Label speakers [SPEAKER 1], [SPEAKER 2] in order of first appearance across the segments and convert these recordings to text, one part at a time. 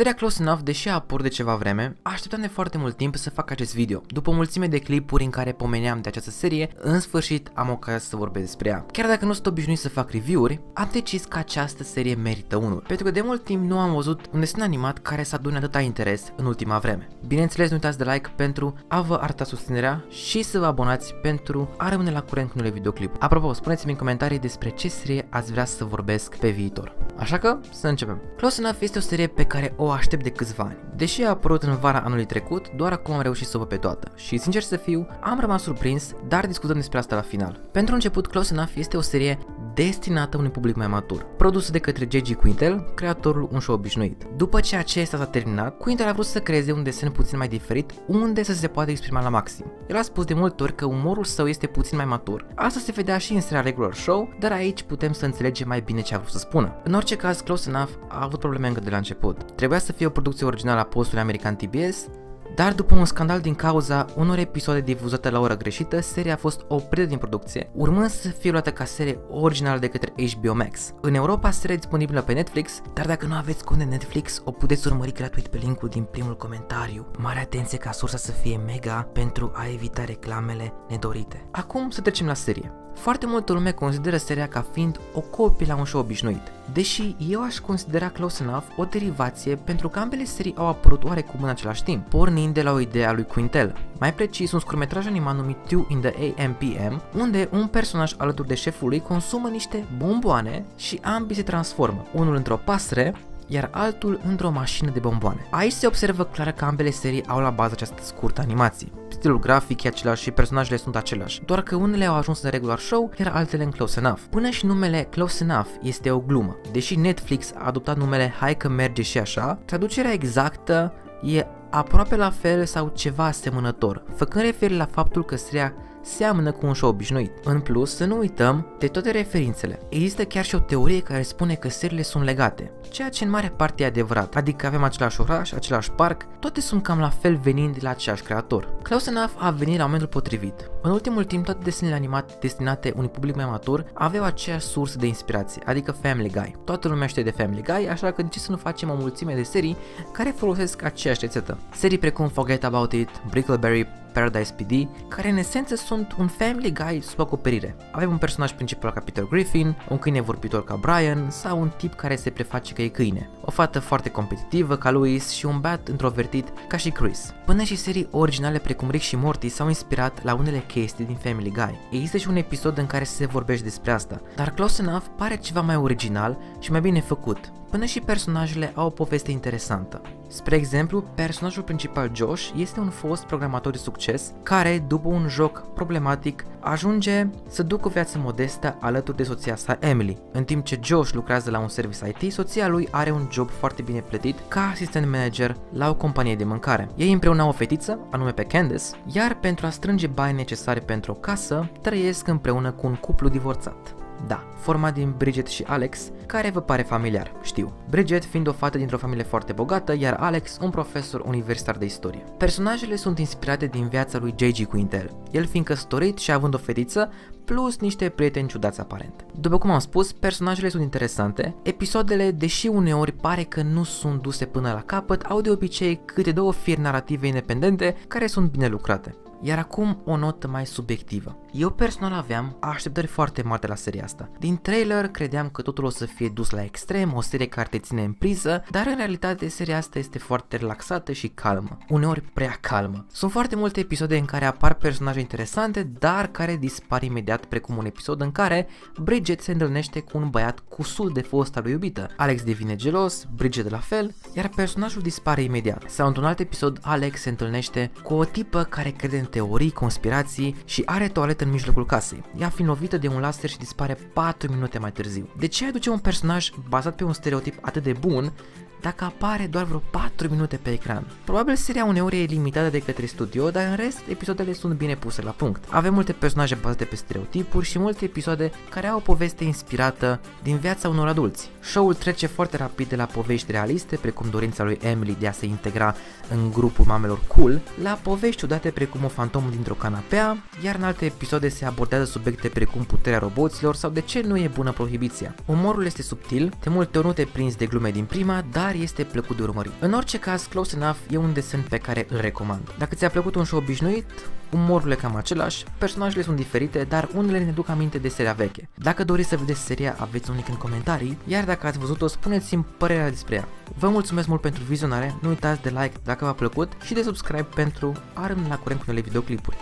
[SPEAKER 1] Seria Close Enough, deși a apărut de ceva vreme, așteptam de foarte mult timp să fac acest video. După o mulțime de clipuri în care pomeneam de această serie, în sfârșit am ocazia să vorbesc despre ea. Chiar dacă nu sunt obișnuit să fac review-uri, am decis că această serie merită unul, pentru că de mult timp nu am văzut un desen animat care să adune atâta interes în ultima vreme. Bineînțeles, nu uitați de like pentru a vă arăta susținerea și să vă abonați pentru a rămâne la curent cu noile videoclipuri. Apropo, spuneți-mi în comentarii despre ce serie ați vrea să vorbesc pe viitor. Așa că, să începem. Close Enough este o serie pe care o aștept de câțiva ani. Deși a apărut în vara anului trecut, doar acum am reușit să o văd pe toată. Și sincer să fiu, am rămas surprins, dar discutăm despre asta la final. Pentru început, Close Enough este o serie destinată unui public mai matur, produsă de către J.G. Quintel, creatorul un show obișnuit. După ce acesta s-a terminat, Quintel a vrut să creeze un desen puțin mai diferit, unde să se poată exprima la maxim. El a spus de multe ori că umorul său este puțin mai matur. Asta se vedea și în seria regular show, dar aici putem să înțelegem mai bine ce a vrut să spună. În orice caz, Close Enough a avut probleme încă de la început. Trebuia să fie o producție originală a postului american TBS, dar după un scandal din cauza unor episoade difuzate la ora greșită, seria a fost oprită din producție, urmând să fie luată ca serie originală de către HBO Max. În Europa, seria e disponibilă pe Netflix, dar dacă nu aveți cont de Netflix, o puteți urmări gratuit pe linkul din primul comentariu. Mare atenție ca sursa să fie mega pentru a evita reclamele nedorite. Acum să trecem la serie. Foarte multă lume consideră seria ca fiind o copie la un show obișnuit, deși eu aș considera Close Enough o derivație pentru că ambele serii au apărut oarecum în același timp, pornind de la o idee a lui Quintel. Mai precis, un scurtmetraj animat numit Two in the AMPM, unde un personaj alături de șeful lui consumă niște bomboane și ambii se transformă, unul într-o pasăre, iar altul într-o mașină de bomboane. Aici se observă clar că ambele serii au la bază această scurtă animație. Stilul grafic e același și personajele sunt aceleași, doar că unele au ajuns în regular show, iar altele în Close Enough. Până și numele Close Enough este o glumă. Deși Netflix a adoptat numele Hai că merge și așa, traducerea exactă e aproape la fel sau ceva asemănător, făcând referire la faptul că seria seamănă cu un show obișnuit. În plus, să nu uităm de toate referințele. Există chiar și o teorie care spune că serile sunt legate, ceea ce în mare parte e adevărat, adică avem același oraș, același parc, toate sunt cam la fel venind de la același creator. Klaus Enough a venit la momentul potrivit. În ultimul timp, toate desenele animate destinate unui public mai matur aveau aceeași sursă de inspirație, adică Family Guy. Toată lumea știe de Family Guy, așa că de ce să nu facem o mulțime de serii care folosesc aceeași rețetă? Serii precum Forget About It, Brickleberry, Paradise PD, care în esență sunt un Family Guy sub acoperire. Avem un personaj principal ca Peter Griffin, un câine vorbitor ca Brian sau un tip care se preface că e câine, o fată foarte competitivă ca Louis și un bat introvertit ca și Chris. Până și serii originale precum Rick și Morty s-au inspirat la unele chestii din Family Guy. Există și un episod în care se vorbește despre asta, dar Close Enough pare ceva mai original și mai bine făcut, până și personajele au o poveste interesantă. Spre exemplu, personajul principal Josh este un fost programator de succes care, după un joc problematic, ajunge să ducă o viață modestă alături de soția sa Emily. În timp ce Josh lucrează la un service IT, soția lui are un job foarte bine plătit ca asistent manager la o companie de mâncare. Ei împreună au o fetiță, anume pe Candace, iar pentru a strânge bani necesare pentru o casă, trăiesc împreună cu un cuplu divorțat. Da, format din Bridget și Alex, care vă pare familiar, știu. Bridget fiind o fată dintr-o familie foarte bogată, iar Alex un profesor universitar de istorie. Personajele sunt inspirate din viața lui J.G. Quintel, el fiind căsătorit și având o fetiță, plus niște prieteni ciudați aparent. După cum am spus, personajele sunt interesante, episoadele, deși uneori pare că nu sunt duse până la capăt, au de obicei câte două firi narrative independente care sunt bine lucrate. Iar acum o notă mai subiectivă. Eu personal aveam așteptări foarte mari de la seria asta. Din trailer credeam că totul o să fie dus la extrem, o serie care te ține în priză, dar în realitate seria asta este foarte relaxată și calmă, uneori prea calmă. Sunt foarte multe episoade în care apar personaje interesante, dar care dispar imediat, precum un episod în care Bridget se întâlnește cu un băiat cu sul de fosta lui iubită. Alex devine gelos, Bridget de la fel, iar personajul dispare imediat. Sau într-un alt episod, Alex se întâlnește cu o tipă care crede în teorii, conspirații și are toaletă în mijlocul casei, ea fiind lovită de un laser și dispare 4 minute mai târziu. De ce aduce un personaj bazat pe un stereotip atât de bun dacă apare doar vreo 4 minute pe ecran. Probabil seria uneori e limitată de către studio, dar în rest episoadele sunt bine puse la punct. Avem multe personaje bazate pe stereotipuri și multe episoade care au o poveste inspirată din viața unor adulți. Show-ul trece foarte rapid de la povești realiste, precum dorința lui Emily de a se integra în grupul mamelor cool, la povești ciudate precum o fantomă dintr-o canapea, iar în alte episoade se abordează subiecte precum puterea roboților sau de ce nu e bună prohibiția. Umorul este subtil, de multe ori nu te prinzi de glume din prima, dar dar este plăcut de urmărit. În orice caz, Close Enough e un desen pe care îl recomand. Dacă ți-a plăcut un show obișnuit, umorul e cam același, personajele sunt diferite, dar unele ne duc aminte de seria veche. Dacă doriți să vedeți seria, aveți un link în comentarii, iar dacă ați văzut-o, spuneți-mi părerea despre ea. Vă mulțumesc mult pentru vizionare, nu uitați de like dacă v-a plăcut și de subscribe pentru a rămâne la curent cu noile videoclipuri.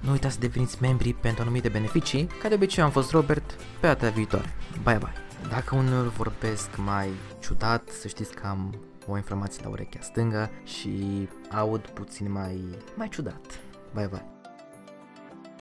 [SPEAKER 1] Nu uitați să deveniți membri pentru anumite beneficii, ca de obicei am fost Robert, pe data viitoare. Bye bye! Dacă uneori vorbesc mai ciudat, să știți că am o inflamație la urechea stângă și aud puțin mai, mai ciudat. Bye bye!